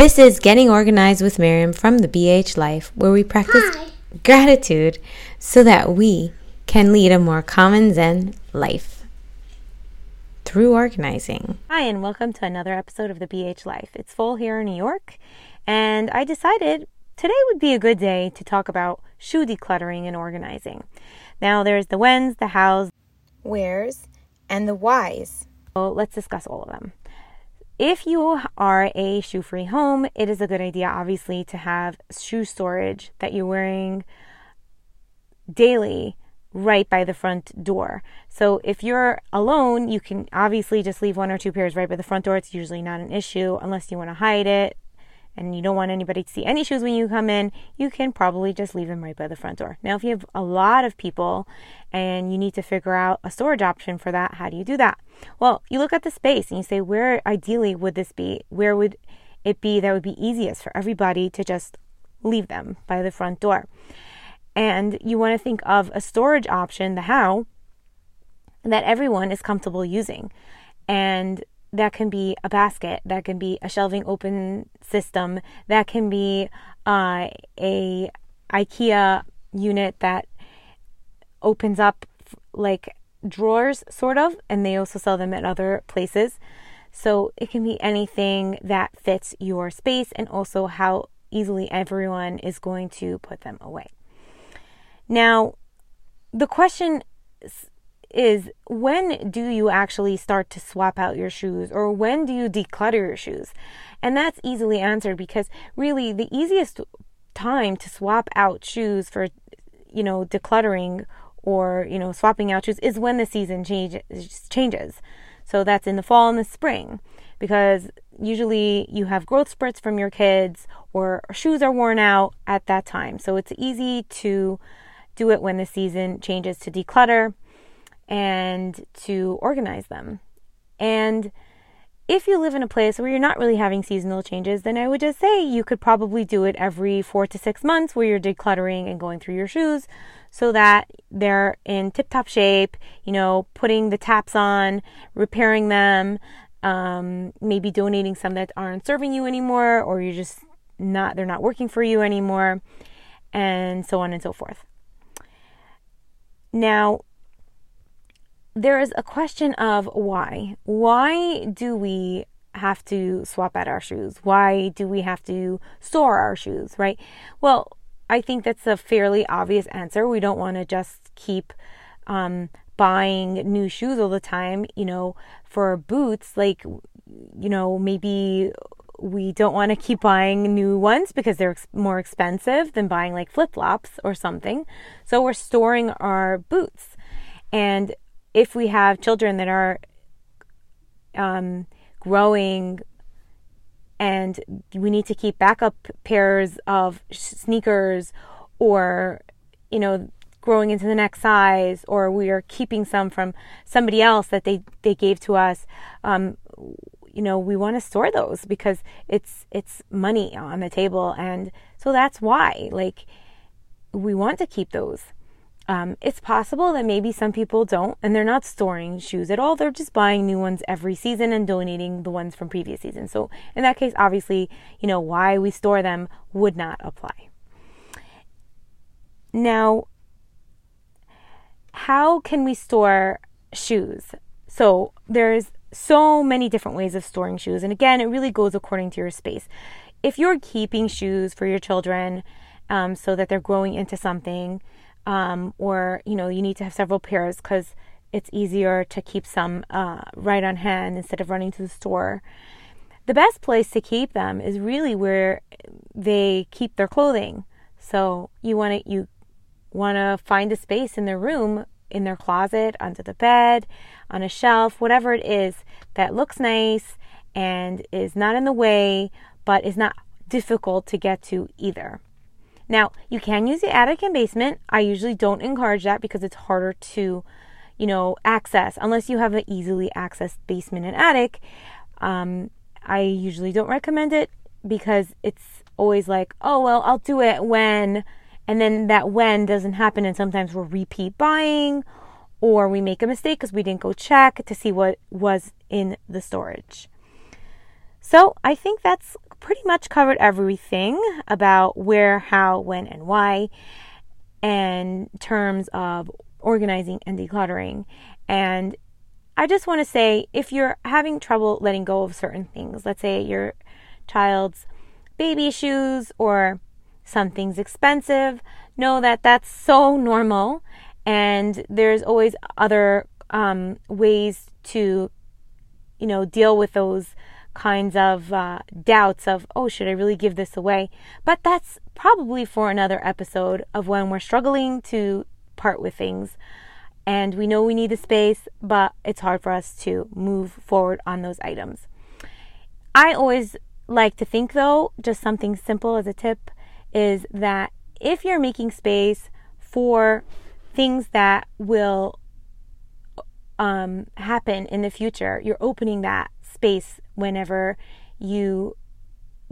This is Getting Organized with Miriam from the BH Life, where we practice Hi. gratitude so that we can lead a more common Zen life through organizing. Hi, and welcome to another episode of the BH Life. It's full here in New York, and I decided today would be a good day to talk about shoe decluttering and organizing. Now, there's the whens, the hows, wheres, and the whys. So let's discuss all of them. If you are a shoe free home, it is a good idea, obviously, to have shoe storage that you're wearing daily right by the front door. So if you're alone, you can obviously just leave one or two pairs right by the front door. It's usually not an issue unless you want to hide it and you don't want anybody to see any shoes when you come in, you can probably just leave them right by the front door. Now, if you have a lot of people and you need to figure out a storage option for that, how do you do that? Well, you look at the space and you say, where ideally would this be? Where would it be that would be easiest for everybody to just leave them by the front door? And you want to think of a storage option, the how, that everyone is comfortable using. And that can be a basket, that can be a shelving open system, that can be uh, a IKEA unit that opens up like drawers, sort of, and they also sell them at other places. So it can be anything that fits your space and also how easily everyone is going to put them away. Now, the question is when do you actually start to swap out your shoes or when do you declutter your shoes? And that's easily answered because really the easiest time to swap out shoes for you know decluttering or you know swapping out shoes is when the season change, changes. So that's in the fall and the spring because usually you have growth spurts from your kids or shoes are worn out at that time. So it's easy to do it when the season changes to declutter and to organize them. And if you live in a place where you're not really having seasonal changes, then I would just say you could probably do it every four to six months where you're decluttering and going through your shoes so that they're in tip top shape, you know, putting the taps on, repairing them, um, maybe donating some that aren't serving you anymore, or you're just not, they're not working for you anymore, and so on and so forth. Now, there is a question of why. Why do we have to swap out our shoes? Why do we have to store our shoes, right? Well, I think that's a fairly obvious answer. We don't want to just keep um, buying new shoes all the time. You know, for boots, like, you know, maybe we don't want to keep buying new ones because they're ex- more expensive than buying like flip flops or something. So we're storing our boots. And if we have children that are um, growing and we need to keep backup pairs of sneakers or, you know, growing into the next size or we are keeping some from somebody else that they, they gave to us, um, you know, we want to store those because it's, it's money on the table. And so that's why, like, we want to keep those. Um, it's possible that maybe some people don't and they're not storing shoes at all. They're just buying new ones every season and donating the ones from previous seasons. So, in that case, obviously, you know, why we store them would not apply. Now, how can we store shoes? So, there's so many different ways of storing shoes. And again, it really goes according to your space. If you're keeping shoes for your children um, so that they're growing into something, um, or you know you need to have several pairs because it's easier to keep some uh, right on hand instead of running to the store. The best place to keep them is really where they keep their clothing. So you want to you want to find a space in their room, in their closet, under the bed, on a shelf, whatever it is that looks nice and is not in the way, but is not difficult to get to either. Now, you can use the attic and basement. I usually don't encourage that because it's harder to, you know, access unless you have an easily accessed basement and attic. Um, I usually don't recommend it because it's always like, oh, well, I'll do it when, and then that when doesn't happen. And sometimes we're repeat buying or we make a mistake because we didn't go check to see what was in the storage. So I think that's pretty much covered everything about where, how, when, and why in terms of organizing and decluttering. And I just want to say if you're having trouble letting go of certain things, let's say your child's baby shoes or something's expensive, know that that's so normal and there's always other um, ways to you know deal with those kinds of uh, doubts of oh should i really give this away? But that's probably for another episode of when we're struggling to part with things. And we know we need the space but it's hard for us to move forward on those items. I always like to think though just something simple as a tip is that if you're making space for things that will um, happen in the future, you're opening that space whenever you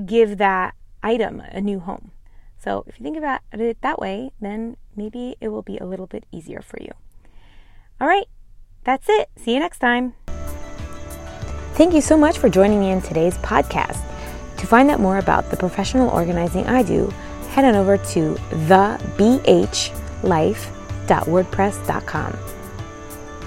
give that item a new home. So if you think about it that way, then maybe it will be a little bit easier for you. All right, that's it. See you next time. Thank you so much for joining me in today's podcast. To find out more about the professional organizing I do, head on over to thebhlife.wordpress.com.